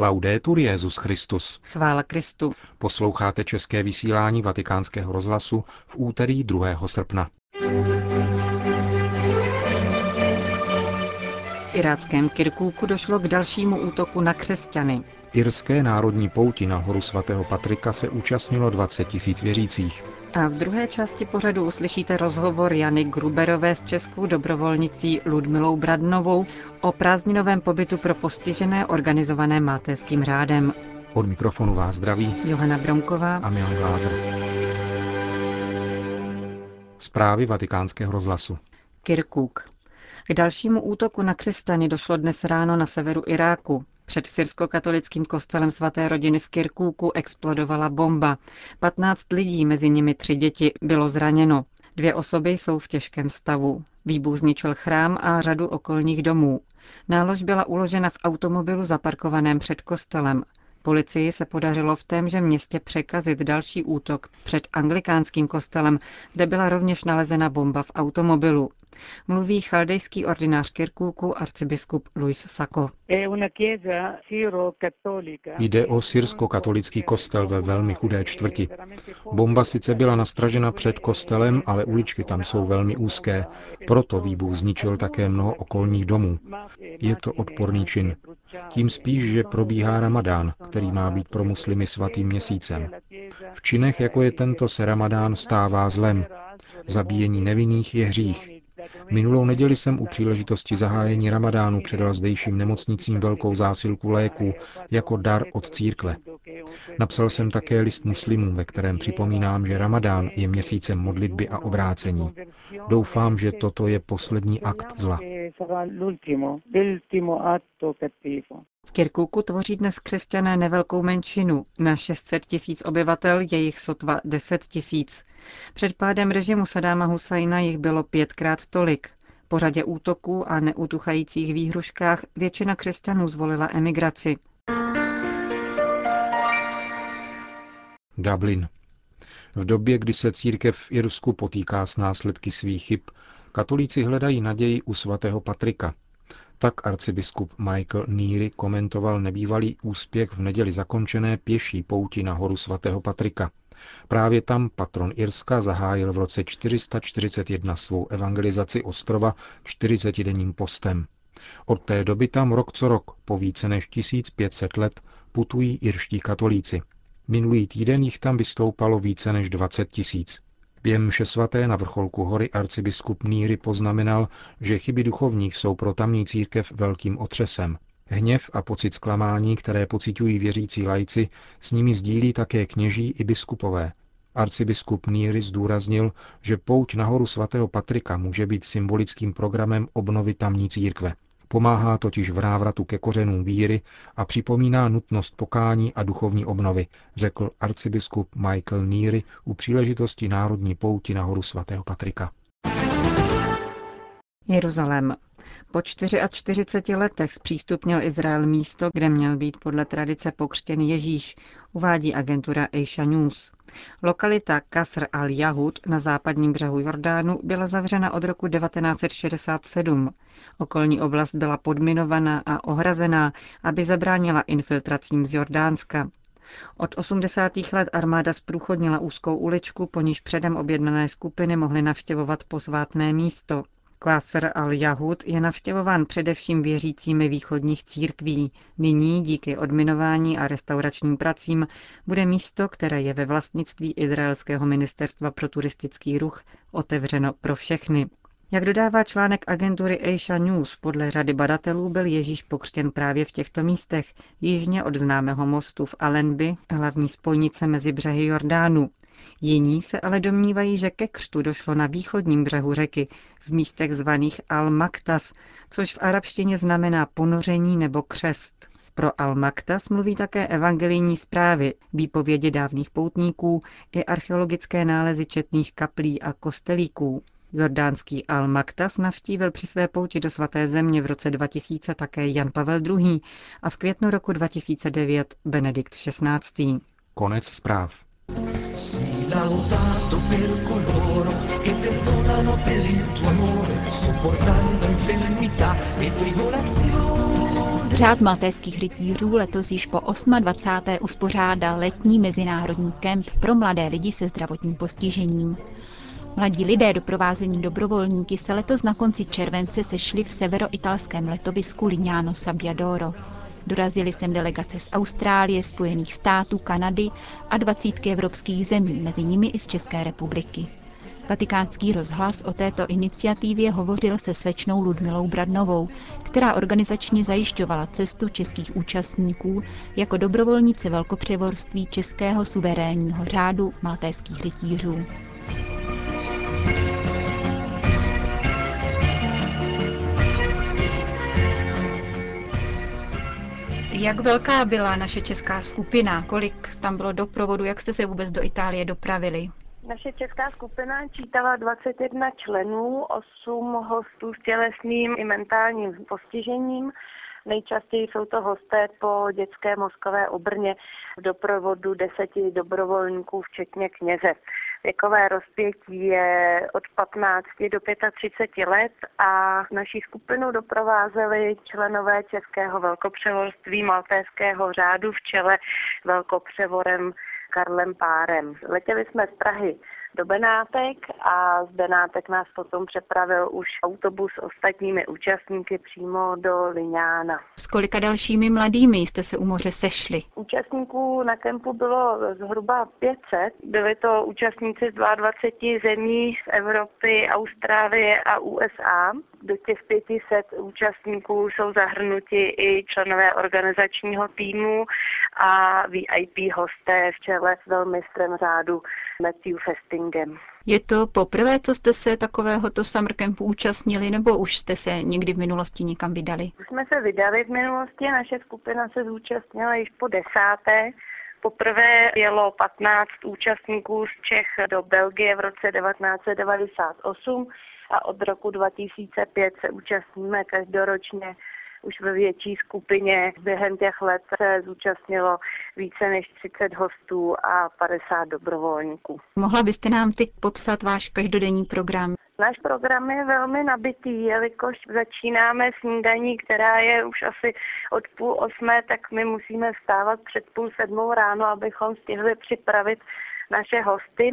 Laudetur Jezus Christus. Chvála Kristu. Posloucháte české vysílání Vatikánského rozhlasu v úterý 2. srpna. V iráckém Kirkůku došlo k dalšímu útoku na křesťany. Irské národní pouti na horu svatého Patrika se účastnilo 20 tisíc věřících. A v druhé části pořadu uslyšíte rozhovor Jany Gruberové s českou dobrovolnicí Ludmilou Bradnovou o prázdninovém pobytu pro postižené organizované Maltéským řádem. Od mikrofonu vás zdraví Johana Bromková a Milan Glázer. Zprávy vatikánského rozhlasu. Kirkuk. K dalšímu útoku na křesťany došlo dnes ráno na severu Iráku. Před syrsko-katolickým kostelem svaté rodiny v Kirkúku explodovala bomba. 15 lidí, mezi nimi tři děti, bylo zraněno. Dvě osoby jsou v těžkém stavu. Výbuch zničil chrám a řadu okolních domů. Nálož byla uložena v automobilu zaparkovaném před kostelem. Policii se podařilo v témže městě překazit další útok před anglikánským kostelem, kde byla rovněž nalezena bomba v automobilu. Mluví chaldejský ordinář Kirkůku arcibiskup Luis Sako. Jde o syrsko-katolický kostel ve velmi chudé čtvrti. Bomba sice byla nastražena před kostelem, ale uličky tam jsou velmi úzké, proto výbuch zničil také mnoho okolních domů. Je to odporný čin. Tím spíš, že probíhá ramadán, který má být pro muslimy svatým měsícem. V činech, jako je tento, se ramadán stává zlem. Zabíjení nevinných je hřích. Minulou neděli jsem u příležitosti zahájení ramadánu předal zdejším nemocnicím velkou zásilku léků jako dar od církve. Napsal jsem také list muslimům, ve kterém připomínám, že ramadán je měsícem modlitby a obrácení. Doufám, že toto je poslední akt zla. V Kirkuku tvoří dnes křesťané nevelkou menšinu. Na 600 tisíc obyvatel je jich sotva 10 tisíc. Před pádem režimu Sadáma Husajna jich bylo pětkrát tolik. Po řadě útoků a neutuchajících výhruškách většina křesťanů zvolila emigraci. Dublin. V době, kdy se církev v Irsku potýká s následky svých chyb, katolíci hledají naději u svatého Patrika. Tak arcibiskup Michael Neary komentoval nebývalý úspěch v neděli zakončené pěší pouti na horu svatého Patrika. Právě tam patron Irska zahájil v roce 441 svou evangelizaci ostrova 40-denním postem. Od té doby tam rok co rok, po více než 1500 let, putují irští katolíci. Minulý týden jich tam vystoupalo více než 20 tisíc. Během mše svaté na vrcholku hory arcibiskup Míry poznamenal, že chyby duchovních jsou pro tamní církev velkým otřesem. Hněv a pocit zklamání, které pocitují věřící lajci, s nimi sdílí také kněží i biskupové. Arcibiskup Míry zdůraznil, že pouť nahoru svatého Patrika může být symbolickým programem obnovy tamní církve. Pomáhá totiž v návratu ke kořenům víry a připomíná nutnost pokání a duchovní obnovy, řekl arcibiskup Michael Neary u příležitosti národní pouti na horu svatého Patrika. Jeruzalém. Po 44 letech zpřístupnil Izrael místo, kde měl být podle tradice pokřtěn Ježíš, uvádí agentura Aisha News. Lokalita Kasr al-Jahud na západním břehu Jordánu byla zavřena od roku 1967. Okolní oblast byla podminovaná a ohrazená, aby zabránila infiltracím z Jordánska. Od 80. let armáda zprůchodnila úzkou uličku, po níž předem objednané skupiny mohly navštěvovat posvátné místo. Kvásr al-Jahud je navštěvován především věřícími východních církví. Nyní díky odminování a restauračním pracím bude místo, které je ve vlastnictví Izraelského ministerstva pro turistický ruch, otevřeno pro všechny. Jak dodává článek agentury Asia News, podle řady badatelů byl Ježíš pokřtěn právě v těchto místech, jižně od známého mostu v Alenby, hlavní spojnice mezi břehy Jordánu. Jiní se ale domnívají, že ke křtu došlo na východním břehu řeky, v místech zvaných Al-Maktas, což v arabštině znamená ponoření nebo křest. Pro Al-Maktas mluví také evangelijní zprávy, výpovědi dávných poutníků i archeologické nálezy četných kaplí a kostelíků. Jordánský Al-Maktas navštívil při své pouti do svaté země v roce 2000 také Jan Pavel II. a v květnu roku 2009 Benedikt XVI. Konec zpráv. Sii laudato per coloro che perdonano per il tuo amore, sopportando infermità e tribolazioni. Řád maltéských rytířů letos již po 28. uspořádal letní mezinárodní kemp pro mladé lidi se zdravotním postižením. Mladí lidé doprovázení dobrovolníky se letos na konci července sešli v severoitalském letovisku Lignano Sabbiadoro. Dorazili sem delegace z Austrálie, Spojených států, Kanady a dvacítky evropských zemí, mezi nimi i z České republiky. Vatikánský rozhlas o této iniciativě hovořil se slečnou Ludmilou Bradnovou, která organizačně zajišťovala cestu českých účastníků jako dobrovolníci velkopřevorství Českého suverénního řádu maltéských rytířů. Jak velká byla naše česká skupina? Kolik tam bylo doprovodu? Jak jste se vůbec do Itálie dopravili? Naše česká skupina čítala 21 členů, 8 hostů s tělesným i mentálním postižením. Nejčastěji jsou to hosté po dětské mozkové obrně v doprovodu deseti dobrovolníků, včetně kněze. Věkové rozpětí je od 15 do 35 let a naší skupinu doprovázeli členové Českého velkopřevorství Maltéského řádu v čele velkopřevorem Karlem Párem. Letěli jsme z Prahy do Benátek a z Benátek nás potom přepravil už autobus s ostatními účastníky přímo do Liňána. S kolika dalšími mladými jste se u moře sešli? Účastníků na kempu bylo zhruba 500. Byli to účastníci z 22 zemí z Evropy, Austrálie a USA. Do těch 500 účastníků jsou zahrnuti i členové organizačního týmu a VIP hosté v čele s velmistrem řádu Matthew Festingem. Je to poprvé, co jste se takovéhoto summer campu účastnili, nebo už jste se někdy v minulosti někam vydali? Už jsme se vydali v minulosti, naše skupina se zúčastnila již po desáté. Poprvé jelo 15 účastníků z Čech do Belgie v roce 1998 a od roku 2005 se účastníme každoročně už ve větší skupině. Během těch let se zúčastnilo více než 30 hostů a 50 dobrovolníků. Mohla byste nám teď popsat váš každodenní program? Náš program je velmi nabitý, jelikož začínáme snídaní, která je už asi od půl osmé, tak my musíme vstávat před půl sedmou ráno, abychom stihli připravit naše hosty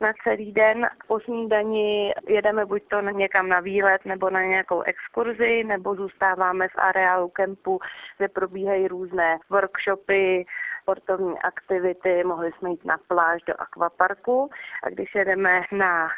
na celý den. Po snídani jedeme buď to někam na výlet nebo na nějakou exkurzi, nebo zůstáváme v areálu kempu, kde probíhají různé workshopy, sportovní aktivity, mohli jsme jít na pláž do akvaparku a když jedeme na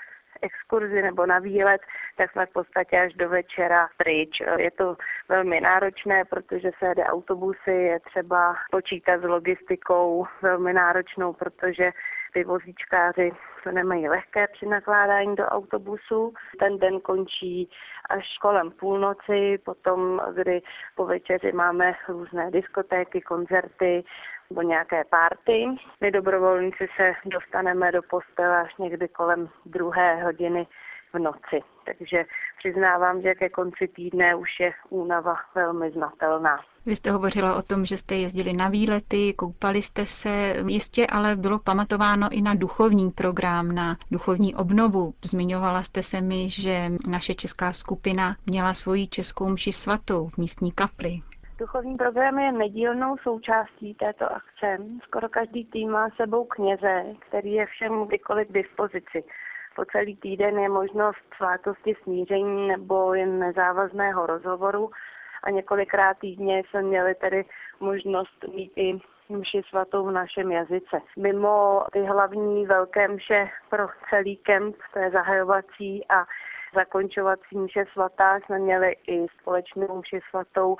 exkurzi nebo na výlet, tak jsme v podstatě až do večera pryč. Je to velmi náročné, protože se jede autobusy, je třeba počítat s logistikou velmi náročnou, protože ty vozíčkáři to nemají lehké při nakládání do autobusu. Ten den končí až kolem půlnoci, potom, kdy po večeři máme různé diskotéky, koncerty, nebo nějaké párty. My dobrovolníci se dostaneme do postele až někdy kolem druhé hodiny v noci. Takže přiznávám, že ke konci týdne už je únava velmi znatelná. Vy jste hovořila o tom, že jste jezdili na výlety, koupali jste se, jistě ale bylo pamatováno i na duchovní program, na duchovní obnovu. Zmiňovala jste se mi, že naše česká skupina měla svoji českou mši svatou v místní kapli. Duchovní program je nedílnou součástí této akce. Skoro každý tým má sebou kněze, který je všem kdykoliv k dispozici. Po celý týden je možnost svátosti smíření nebo jen nezávazného rozhovoru a několikrát týdně jsme měli tedy možnost mít i mši svatou v našem jazyce. Mimo ty hlavní velké mše pro celý kemp, to je zahajovací a zakončovací mše svatá, jsme měli i společnou mši svatou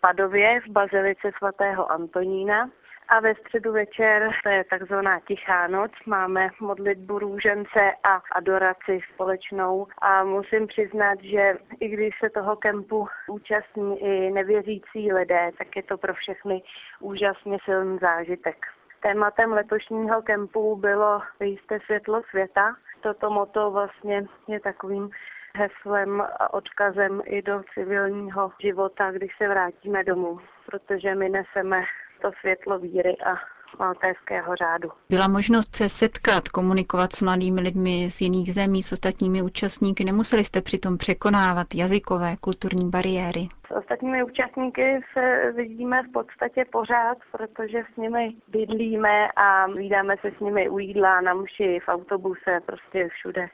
Padově v bazilice svatého Antonína. A ve středu večer, to je takzvaná tichá noc, máme modlitbu růžence a adoraci společnou. A musím přiznat, že i když se toho kempu účastní i nevěřící lidé, tak je to pro všechny úžasně silný zážitek. Tématem letošního kempu bylo jste světlo světa. Toto moto vlastně je takovým heslem a odkazem i do civilního života, když se vrátíme domů, protože my neseme to světlo víry a maltéského řádu. Byla možnost se setkat, komunikovat s mladými lidmi z jiných zemí, s ostatními účastníky. Nemuseli jste přitom překonávat jazykové, kulturní bariéry. S ostatními účastníky se vidíme v podstatě pořád, protože s nimi bydlíme a vídáme se s nimi u jídla, na muši, v autobuse, prostě všude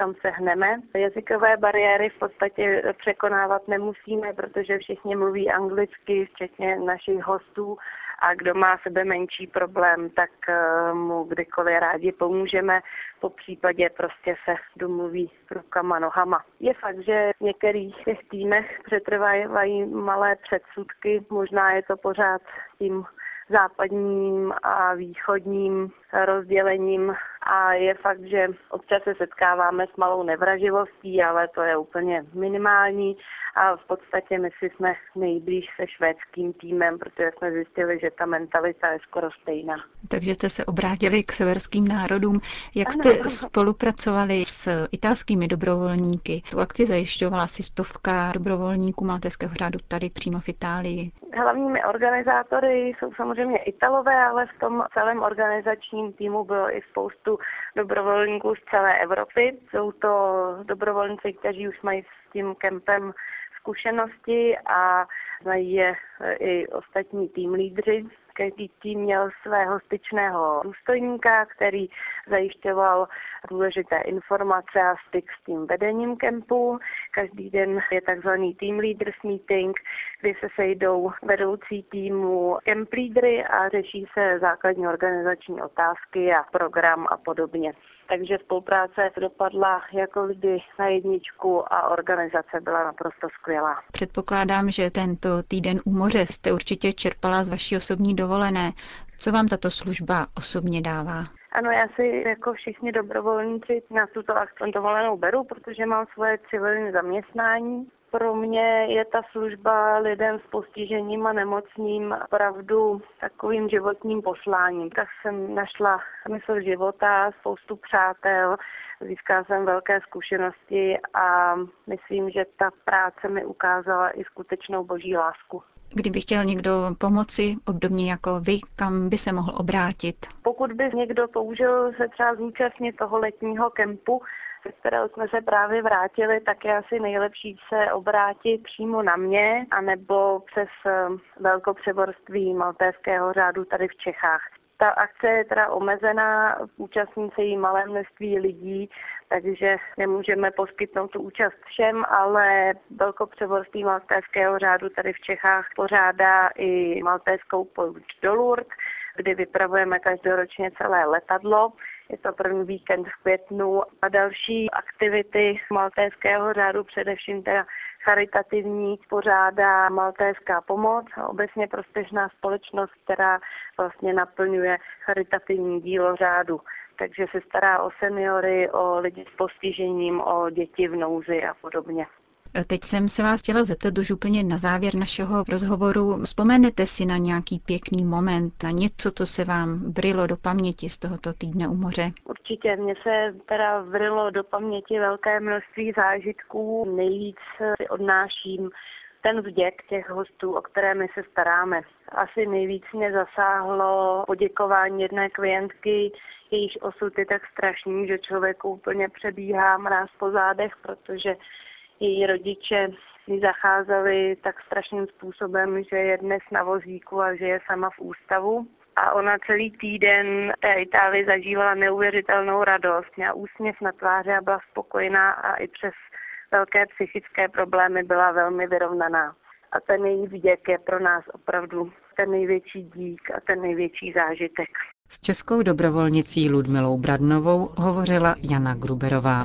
kam se hneme. Jazykové bariéry v podstatě překonávat nemusíme, protože všichni mluví anglicky, včetně našich hostů a kdo má sebe menší problém, tak eh, mu kdykoliv rádi pomůžeme, po případě prostě se domluví rukama, nohama. Je fakt, že v některých těch týmech přetrvávají malé předsudky, možná je to pořád tím západním a východním rozdělením a je fakt, že občas se setkáváme s malou nevraživostí, ale to je úplně minimální a v podstatě my si jsme nejblíž se švédským týmem, protože jsme zjistili, že ta mentalita je skoro stejná. Takže jste se obrátili k severským národům. Jak jste ano. spolupracovali s italskými dobrovolníky? Tu akci zajišťovala asi stovka dobrovolníků Malteského řádu tady přímo v Itálii. Hlavními organizátory jsou samozřejmě Italové, ale v tom celém organizačním týmu bylo i spoustu dobrovolníků z celé Evropy. Jsou to dobrovolníci, kteří už mají s tím kempem zkušenosti a znají je i ostatní tým lídři. Každý tým měl svého styčného důstojníka, který zajišťoval důležité informace a styk s tím vedením kempu. Každý den je takzvaný team leaders meeting, kdy se sejdou vedoucí týmu camp leadery a řeší se základní organizační otázky a program a podobně takže spolupráce dopadla jako vždy na jedničku a organizace byla naprosto skvělá. Předpokládám, že tento týden u moře jste určitě čerpala z vaší osobní dovolené. Co vám tato služba osobně dává? Ano, já si jako všichni dobrovolníci na tuto akci dovolenou beru, protože mám svoje civilní zaměstnání pro mě je ta služba lidem s postižením a nemocným opravdu takovým životním posláním. Tak jsem našla smysl života, spoustu přátel, získala jsem velké zkušenosti a myslím, že ta práce mi ukázala i skutečnou boží lásku. Kdyby chtěl někdo pomoci, obdobně jako vy, kam by se mohl obrátit? Pokud by někdo použil se třeba zúčastnit toho letního kempu, ze kterého jsme se právě vrátili, tak je asi nejlepší se obrátit přímo na mě, anebo přes eh, velkopřeborství Maltéského řádu tady v Čechách. Ta akce je teda omezená, účastníci jí malé množství lidí, takže nemůžeme poskytnout tu účast všem, ale velkopřeborství Maltéského řádu tady v Čechách pořádá i maltéskou pouč do Lourdes, kdy vypravujeme každoročně celé letadlo. Je to první víkend v květnu a další aktivity maltéského řádu, především teda charitativní, pořádá Maltéská pomoc, obecně prospěšná společnost, která vlastně naplňuje charitativní dílo řádu takže se stará o seniory, o lidi s postižením, o děti v nouzi a podobně. Teď jsem se vás chtěla zeptat už úplně na závěr našeho rozhovoru. Vzpomenete si na nějaký pěkný moment, na něco, co se vám vrilo do paměti z tohoto týdne u moře? Určitě, mně se teda vrilo do paměti velké množství zážitků. Nejvíc si odnáším ten vděk těch hostů, o které my se staráme. Asi nejvíc mě zasáhlo poděkování jedné klientky, jejíž osud je tak strašný, že člověk úplně přebíhá mráz po zádech, protože její rodiče s zacházeli tak strašným způsobem, že je dnes na vozíku a že je sama v ústavu. A ona celý týden té Itálii zažívala neuvěřitelnou radost, měla úsměv na tváři a byla spokojená a i přes velké psychické problémy byla velmi vyrovnaná. A ten její vděk je pro nás opravdu ten největší dík a ten největší zážitek. S českou dobrovolnicí Ludmilou Bradnovou hovořila Jana Gruberová.